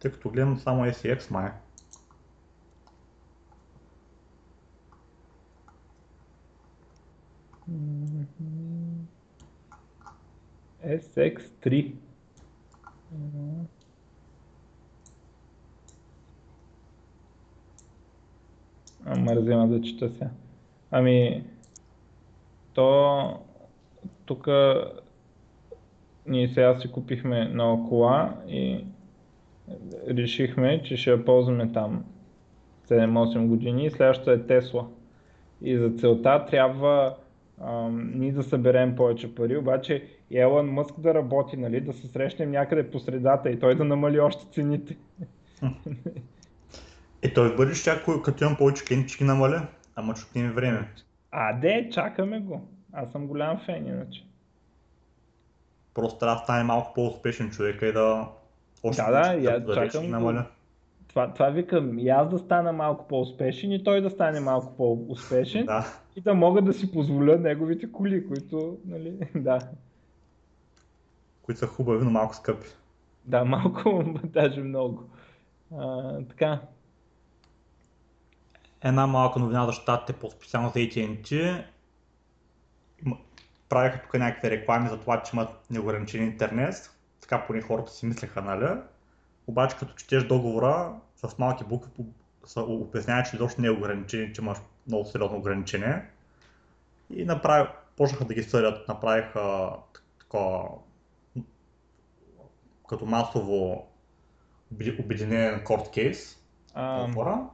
Тъй като гледам само SX май.
Мгм. SX3. Мгм. А, мързима да чета сега. Ами, то тук ние сега си купихме нова кола и решихме, че ще я ползваме там 7-8 години и следващата е Тесла. И за целта трябва ам, ние да съберем повече пари, обаче Елън Мъск да работи, нали, да се срещнем някъде по средата и той да намали още цените.
Е, той в бъдеще, ако като имам повече клиенти, ще ги намаля. Ама ще отнеме време.
А, де, чакаме го. Аз съм голям фен иначе.
Просто трябва да стане малко по-успешен човек и да... Още
Да, да, я
да
чакам
ги
го.
намаля.
Това, това викам и аз да стана малко по-успешен и той да стане малко по-успешен
Да.
и да мога да си позволя неговите коли, които, нали, да.
Които са хубави, но малко скъпи.
Да, малко, даже много. А, така.
Една малка новина за щатите по специално за AT&T. Правиха тук някакви реклами за това, че имат неограничен интернет. Така поне хората си мислеха, нали? Обаче като четеш договора с малки букви се обяснява, че изобщо не е ограничение, че имаш много сериозно ограничение. И направи, почнаха да ги съдят, направиха такова като масово на корт кейс.
Um,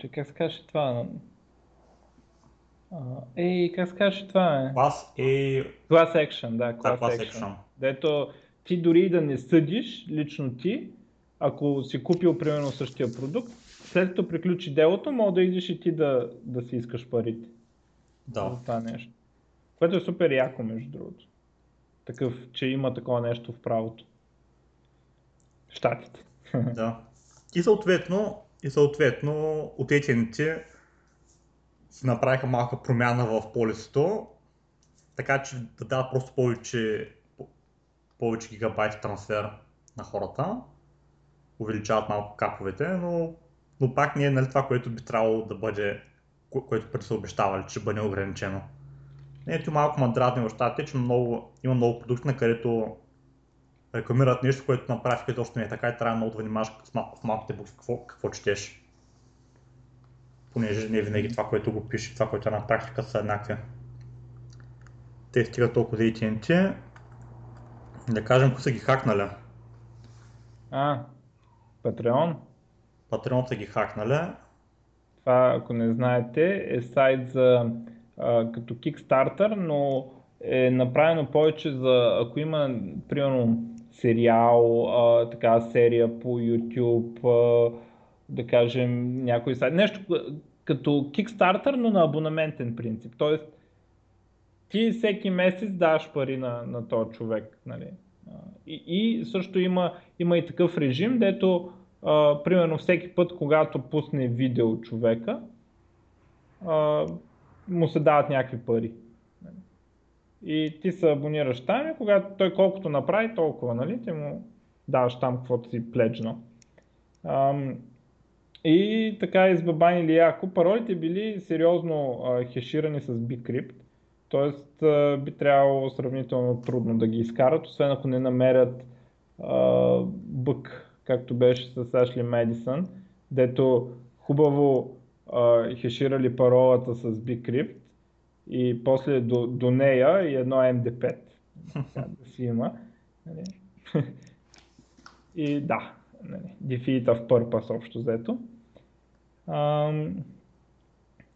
че как се каже това? ей, как се каже това е?
Клас е...
Class action, да,
class, да, class action. action.
Дето ти дори да не съдиш, лично ти, ако си купил примерно същия продукт, след като приключи делото, мога да идиш и ти да, да си искаш парите.
Да.
За това нещо. Което е супер яко, между другото. Такъв, че има такова нещо в правото. Штатите.
Да. И съответно, и съответно отечените направиха малка промяна в полисито, така че да дадат просто повече, повече гигабайт трансфер на хората. Увеличават малко каповете, но, но пак не е нали, това, което би трябвало да бъде, което преди са обещавали, че бъде ограничено. Ето малко мандратни в щатите, че много, има много продукти, на където рекламират нещо, което на практика точно не е така и трябва много да внимаваш с, мал- с малките букви какво, какво четеш. Понеже не е винаги това, което го пише, това, което е на практика са еднакви. Те стигат толкова за AT&T. Да кажем, кои са ги хакнали.
А, Patreon.
Patreon са ги хакнали.
Това, ако не знаете, е сайт за а, като Kickstarter, но е направено повече за, ако има, примерно, сериал, а, така серия по YouTube, а, да кажем някой сайт. Нещо като Kickstarter, но на абонаментен принцип. Тоест, ти всеки месец даваш пари на, на този човек. Нали? И, и също има, има и такъв режим, дето а, примерно всеки път, когато пусне видео човека, а, му се дават някакви пари. И ти се абонираш там и когато той колкото направи, толкова, нали, ти му даваш там каквото си пледжно. Ам, и така избабанили яко. Паролите били сериозно а, хеширани с Bcrypt, т.е. би трябвало сравнително трудно да ги изкарат, освен ако не намерят а, бък, както беше с Ashley Madison, дето хубаво а, хеширали паролата с Bcrypt и после до, до нея и едно MD5 да си има. Нали? и да, нали, defeat of purpose общо взето.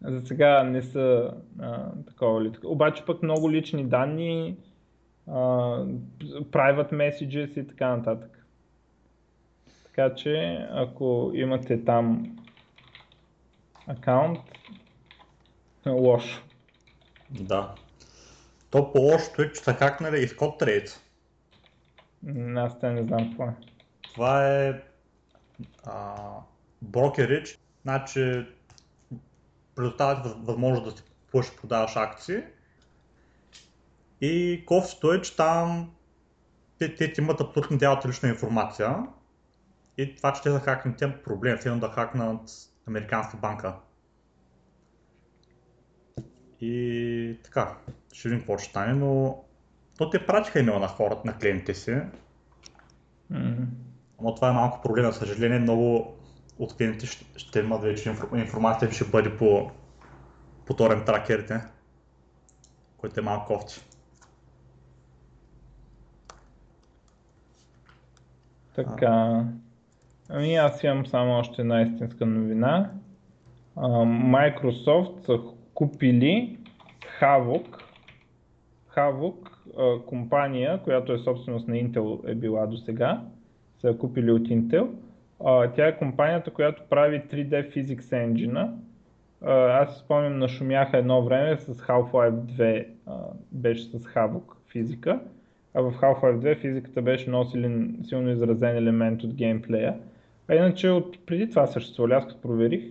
за сега не са а, такова ли. Обаче пък много лични данни, а, private messages и така нататък. Така че ако имате там акаунт, лошо.
Да. То по-лошото е, че са хакнали и Scott Trade.
Аз те не знам какво е.
Това е а, брокерич, значи предоставят възможност да си купуваш и продаваш акции. И кофето е, че там те, те ти имат абсолютно цялата лична информация. И това, че те са хакнат, е проблем. Все да хакнат Американска банка. И така, ще видим какво ще стане, но то те пратиха имейл на хората, на клиентите си.
Mm-hmm.
Но това е малко проблем, за съжаление, много от клиентите ще, ще имат вече информация, ще бъде по, по торен тракерите, което е малко кофти.
Така. Ами аз имам само още една истинска новина. Microsoft са купили Havok. Havok, компания, която е собственост на Intel е била до сега, са я купили от Intel. Тя е компанията, която прави 3D Physics Engine. Аз спомням, нашумяха едно време с Half-Life 2, беше с Havok физика, а в Half-Life 2 физиката беше много силен, силно изразен елемент от геймплея. А иначе от преди това съществува, аз като проверих.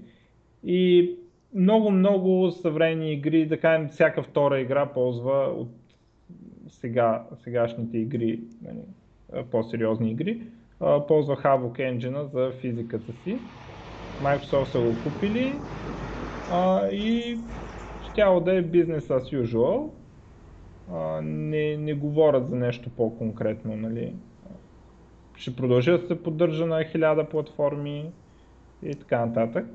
И много, много съвременни игри, да кажем, всяка втора игра ползва от сега, сегашните игри, нали, по-сериозни игри, ползва Havok Engine за физиката си. Microsoft са го купили а, и щяло да е бизнес as usual. А, не, не говорят за нещо по-конкретно, нали. Ще продължи да се поддържа на 1000 платформи и така нататък.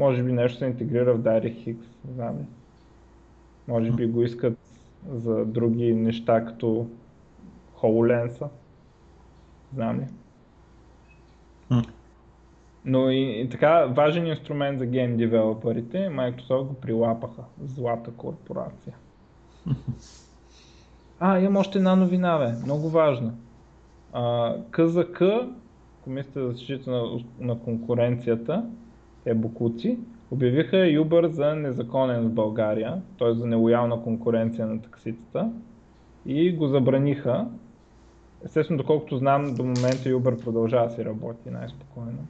Може би нещо се интегрира в DirectX, не знам. Може би го искат за други неща, като HoloLens. Знам ли. Но и, и така, важен инструмент за гейм девелоперите, Microsoft го прилапаха. Злата корпорация. А, имам още една новина, бе. Много важна. А, КЗК, Комисията за защита на, на конкуренцията, те букуци, обявиха Uber за незаконен в България, т.е. за нелоялна конкуренция на такситата и го забраниха. Естествено, доколкото знам, до момента Uber продължава да си работи най-спокойно,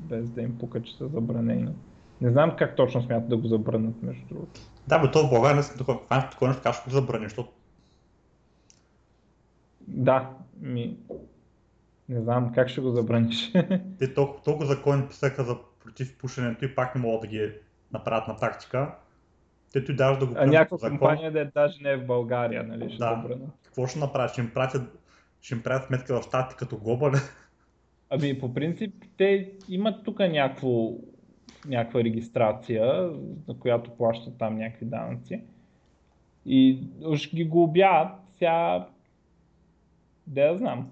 без да им пука, че са забранени. Не знам как точно смятат да го забранят, между другото.
Да, бе, то в България не съм такова, такова нещо, как ще го забрани, защото
Да, ми... Не знам как ще го забраниш.
те толкова, толкова закони писаха за против пушенето и пак не могат да ги направят на практика. Те ти даже да го
а някаква
закон.
компания да е даже не е в България, нали, ще
Да.
забранят.
Какво ще направят? Ще им пратят, ще им правят сметка в щатите като глоба ли?
Ами по принцип те имат тук някакво, някаква регистрация, на която плащат там някакви данъци. И уж ги глобяват, сега да я знам.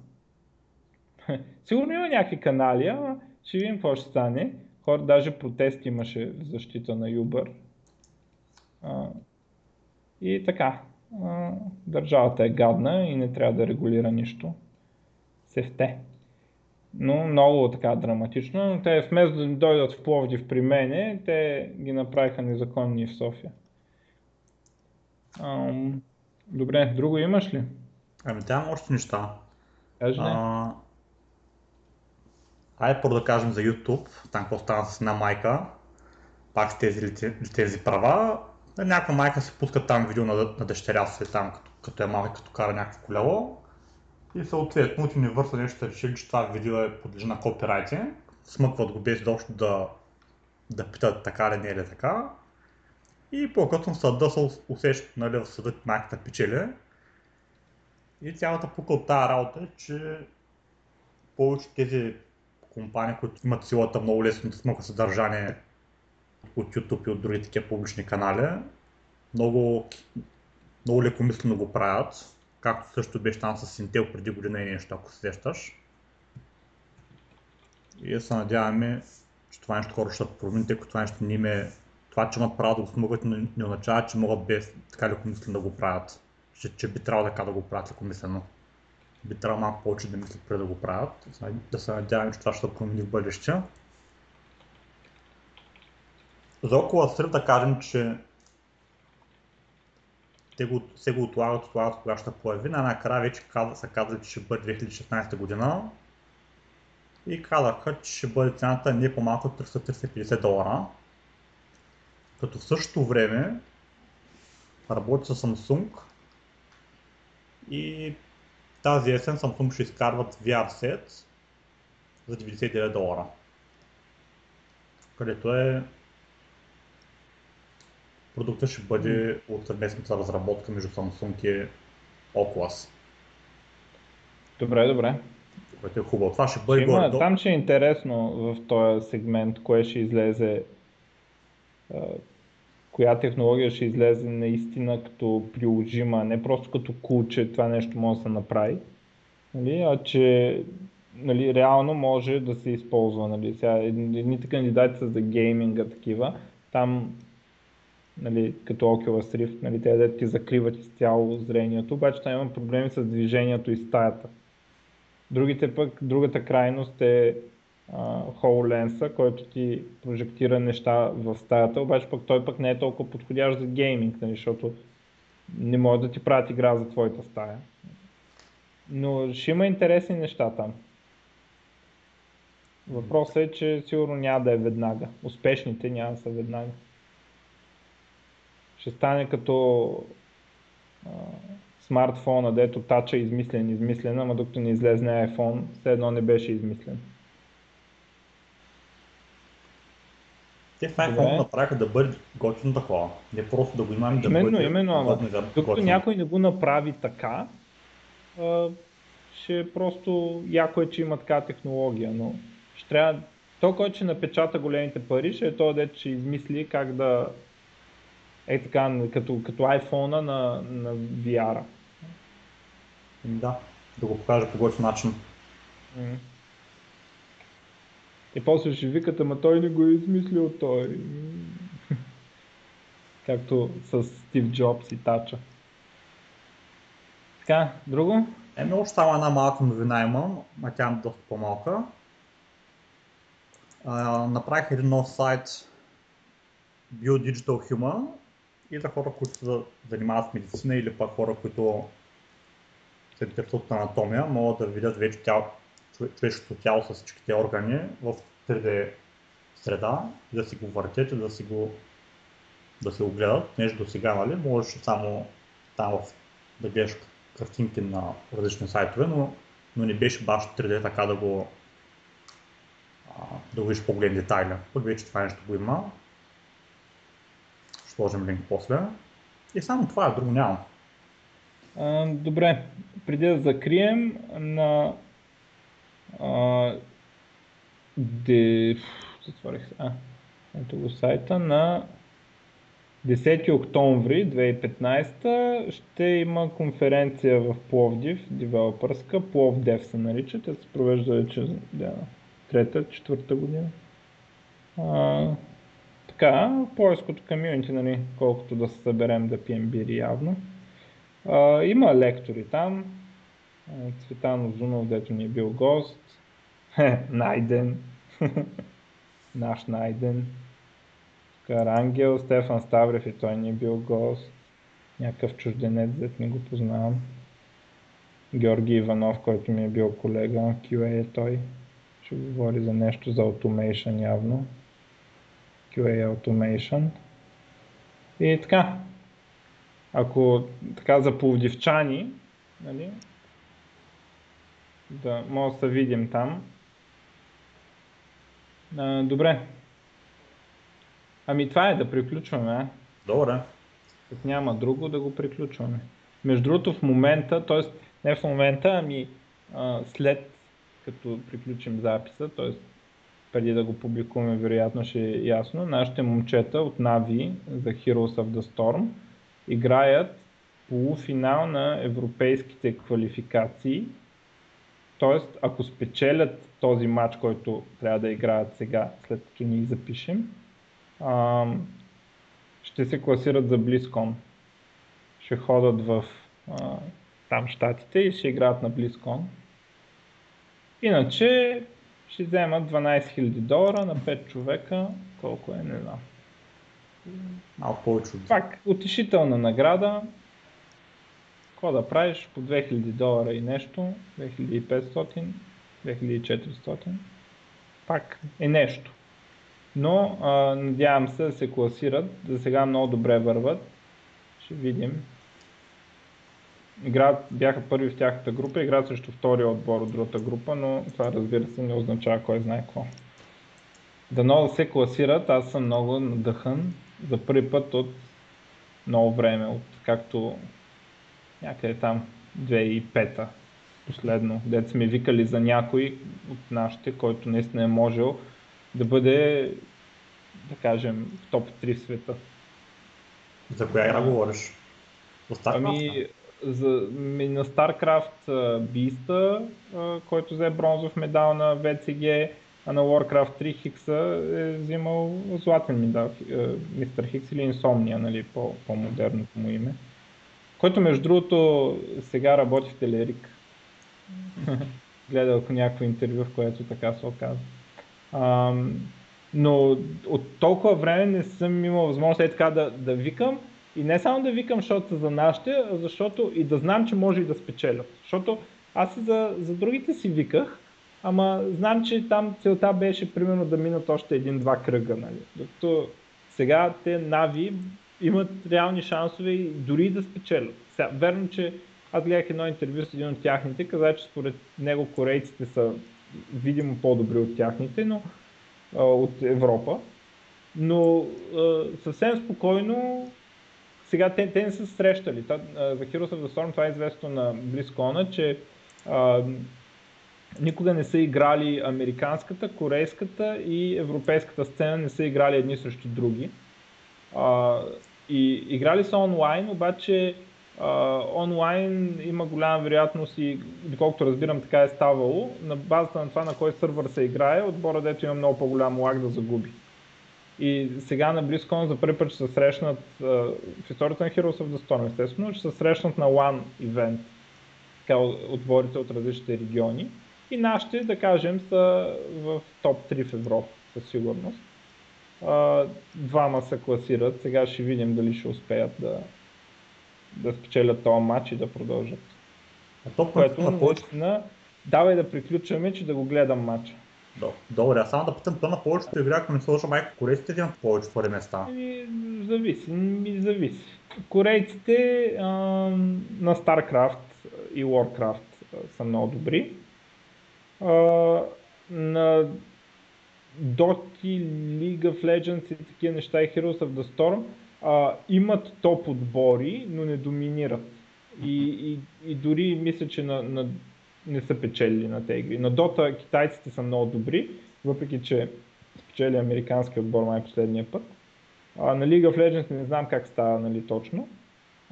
Сигурно има някакви канали, ама ще видим какво ще стане. Хора, даже протест имаше в защита на Uber. А, и така, а, държавата е гадна и не трябва да регулира нищо. Сефте. Но много така драматично. Но Те вместо да дойдат в Пловдив при мене, те ги направиха незаконни в София. Ам, добре, друго имаш ли?
Ами има още неща.
Кажи не.
А, Айде първо да кажем за YouTube, там какво стана с една майка, пак с тези, тези права. Някаква майка си пуска там видео на, на дъщеря си, там като, като е малка, като кара някакво колело. И съответно от Universal нещо решили, че това видео е подлежи на копирайтинг. Смъкват го без изобщо да, да питат така ли не е ли така. И по-късно съда се ус- усеща, нали, в съда майката печели. И цялата пука от тази работа е, че повече тези компании, които имат силата много лесно да смъкват съдържание от YouTube и от други такива публични канали, много, много лекомислено го правят. Както също беше там с Intel преди година и нещо, ако се сещаш. И се надяваме, че това нещо хора ще промени, тъй като това нещо не е... Това, че имат право да го смъкват, не, не означава, че могат без така лекомислено да го правят. Че, че би трябвало така да го правят лекомислено би трябвало малко повече да мислят преди да го правят. Да се- надяваме, че това ще промени в бъдеще. За около Срив да кажем, че те го, се го отлагат, отлагат кога ще появи. Най-накрая вече каза, са казали, че ще бъде 2016 година. И казаха, че ще бъде цената не по-малко от 300-350 долара. Като в същото време работи с Samsung и тази есен Samsung ще изкарват VR set за 99 долара. Където е продуктът ще бъде от съвместната разработка между Samsung и Oculus,
Добре, добре.
което е хубаво. Това ще бъде
Има,
горе
там ще е интересно в този сегмент, кое ще излезе, коя технология ще излезе наистина като приложима, не просто като кул, че това нещо може да се направи, нали, а че нали, реално може да се използва. Нали. Сега, едни- едните кандидати са за гейминга такива, там нали, като Oculus Rift, нали, те да ти закриват изцяло зрението, обаче там има проблеми с движението и стаята. Другите пък, другата крайност е HoloLens, който ти прожектира неща в стаята, обаче пък той пък не е толкова подходящ за гейминг, нали, защото не може да ти правят игра за твоята стая. Но ще има интересни неща там. Въпросът е, че сигурно няма да е веднага. Успешните няма да са веднага. Ще стане като а, смартфона, дето тача е измислен, измислен, ама докато не излезне iPhone, все едно не беше измислен.
Те в iPhone направиха да бъде готино такова. Не просто да го имаме да
именно,
бъде
Именно, ама
да
докато някой не го направи така, а, ще просто яко е, че има така технология, но ще трябва то, който ще напечата големите пари, ще е то, дете ще измисли как да е така, като, като iPhone на, на VR-а.
Да, да го покажа по който начин. Mm.
И после ще викат, ама той не го е измислил той. Както с Стив Джобс и Тача. Така, друго?
Еми, още само една малка новина имам, а тя е доста по-малка. направих един нов сайт BioDigital Human и за хора, които се занимават с медицина или пък хора, които се интересуват от анатомия, могат да видят вече тяло, човешкото тяло с всичките органи в 3D среда да си го въртят и да си го, да си го гледат. Нещо до сега, нали, можеш само там да гледаш картинки на различни сайтове, но, но не беше баш 3D така да го да го видиш по-големи детайли. Пък вече това нещо го има. Ще сложим линк после. И само това е, друго нямам.
А, добре, преди да закрием на де... Затворих се. А, ето го сайта на 10 октомври 2015 ще има конференция в Пловдив, девелопърска, Пловдев се нарича, те се провежда вече трета, четвърта година. А, така, поиското комьюнити, нали, колкото да се съберем да пием бири явно. А, има лектори там. Цветан Озунов, дето ни е бил гост. Найден. Наш Найден. Карангел, Стефан Ставрев и той ни е бил гост. Някакъв чужденец, дет не го познавам. Георги Иванов, който ми е бил колега, QA е той. Ще говори за нещо за automation явно. QA automation. И така, ако така за пловдивчани, нали, да може да се видим там. А, добре. Ами това е да приключваме.
Добре.
Като няма друго да го приключваме. Между другото в момента, т.е. не в момента, ами а, след като приключим записа, т.е. преди да го публикуваме, вероятно ще е ясно, нашите момчета от Navi за Heroes of the Storm играят полуфинал на европейските квалификации. Тоест, ако спечелят този матч, който трябва да играят сега, след като ни запишем, ще се класират за BlizzCon. Ще ходят в там щатите и ще играят на BlizzCon. Иначе ще вземат 12 000 долара на 5 човека, колко е, не знам.
Малко повече
Пак, утешителна награда. Какво да правиш по 2000 долара и нещо, 2500, 2400. Пак е нещо. Но а, надявам се да се класират. За сега много добре върват. Ще видим. Играят, бяха първи в тяхната група, играят срещу втория отбор от другата група, но това разбира се не означава кой знае какво. Дано да се класират, аз съм много надъхан за първи път от много време, от както някъде там 2005-та последно, дете сме викали за някой от нашите, който наистина е можел да бъде, да кажем, в топ 3 в света.
За коя игра говориш?
Ами, за, ми на StarCraft Beast, който взе бронзов медал на VCG, а на Warcraft 3 Хикса е взимал златен медал, Мистер Хикс или Insomnia, нали, по, по-модерното му име. Който между другото сега работи в Телерик. Гледал някакво интервю, в което така се оказва. А, но от толкова време не съм имал възможност е така да, да викам и не само да викам, защото са за нашите, а защото и да знам, че може и да спечелят. Защото аз и за, за другите си виках, ама знам, че там целта беше примерно да минат още един-два кръга. Нали? Докато сега те нави имат реални шансове и дори да спечелят. Сега, верно, че аз гледах едно интервю с един от тяхните, каза, че според него корейците са видимо по-добри от тяхните, но а, от Европа. Но а, съвсем спокойно сега те, те не са срещали. Та, а, за Heroes of the Storm това е известно на BlizzCon, че а, никога не са играли американската, корейската и европейската сцена, не са играли едни срещу други. А, и играли са онлайн, обаче а, онлайн има голяма вероятност и, доколкото разбирам, така е ставало, на базата на това на кой сървър се играе, отбора дето има много по-голям лаг да загуби. И сега на BlizzCon за първи път ще се срещнат а, в историята на Heroes of the Storm, естествено, ще се срещнат на One event, така отборите от различните региони. И нашите, да кажем, са в топ 3 в Европа, със сигурност. А, двама се класират, сега ще видим дали ще успеят да, да спечелят този матч и да продължат.
А то
Което
на повече...
наистина, давай да приключваме, че да го гледам матча.
До- Добре, аз само да питам, то на повечето игри, ако не сложа майко корейците, имат повече твори места.
Ами, зависи, ми зависи. Корейците а, на StarCraft и Warcraft а, са много добри. А, на Dota, League of Legends и такива неща и Heroes of the Storm а, имат топ отбори, но не доминират. И, и, и дори мисля, че на, на, не са печелили на тези игри. На Dota китайците са много добри, въпреки че спечели американски отбор май последния път. А, на League of Legends не знам как става нали, точно,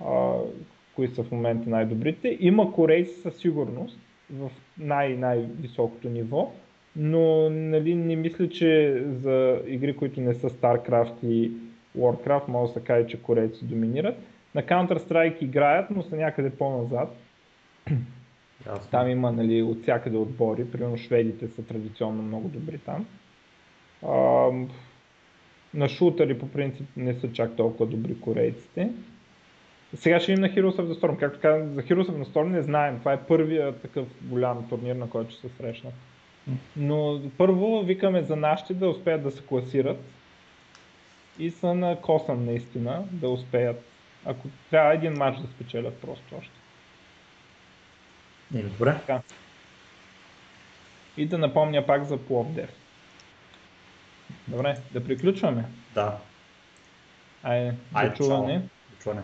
а, кои са в момента най-добрите. Има корейци със сигурност в най-най-високото ниво, но нали, не мисля, че за игри, които не са StarCraft и Warcraft, може да се каже, че корейци доминират. На Counter-Strike играят, но са някъде по-назад.
Ясно.
Там има нали, от всякъде отбори, примерно шведите са традиционно много добри там. А, на шутъри по принцип не са чак толкова добри корейците. Сега ще им на Heroes of the Storm. Както казах, за Heroes of the Storm не знаем. Това е първият такъв голям турнир, на който ще се срещнат. Но първо викаме за нашите да успеят да се класират и са на косъм наистина да успеят. Ако трябва един матч да спечелят просто още.
Еми, добре.
Така. И да напомня пак за Пловдев. Добре, да приключваме.
Да.
Айде,
Айде,
чуване.
чао. Чуване.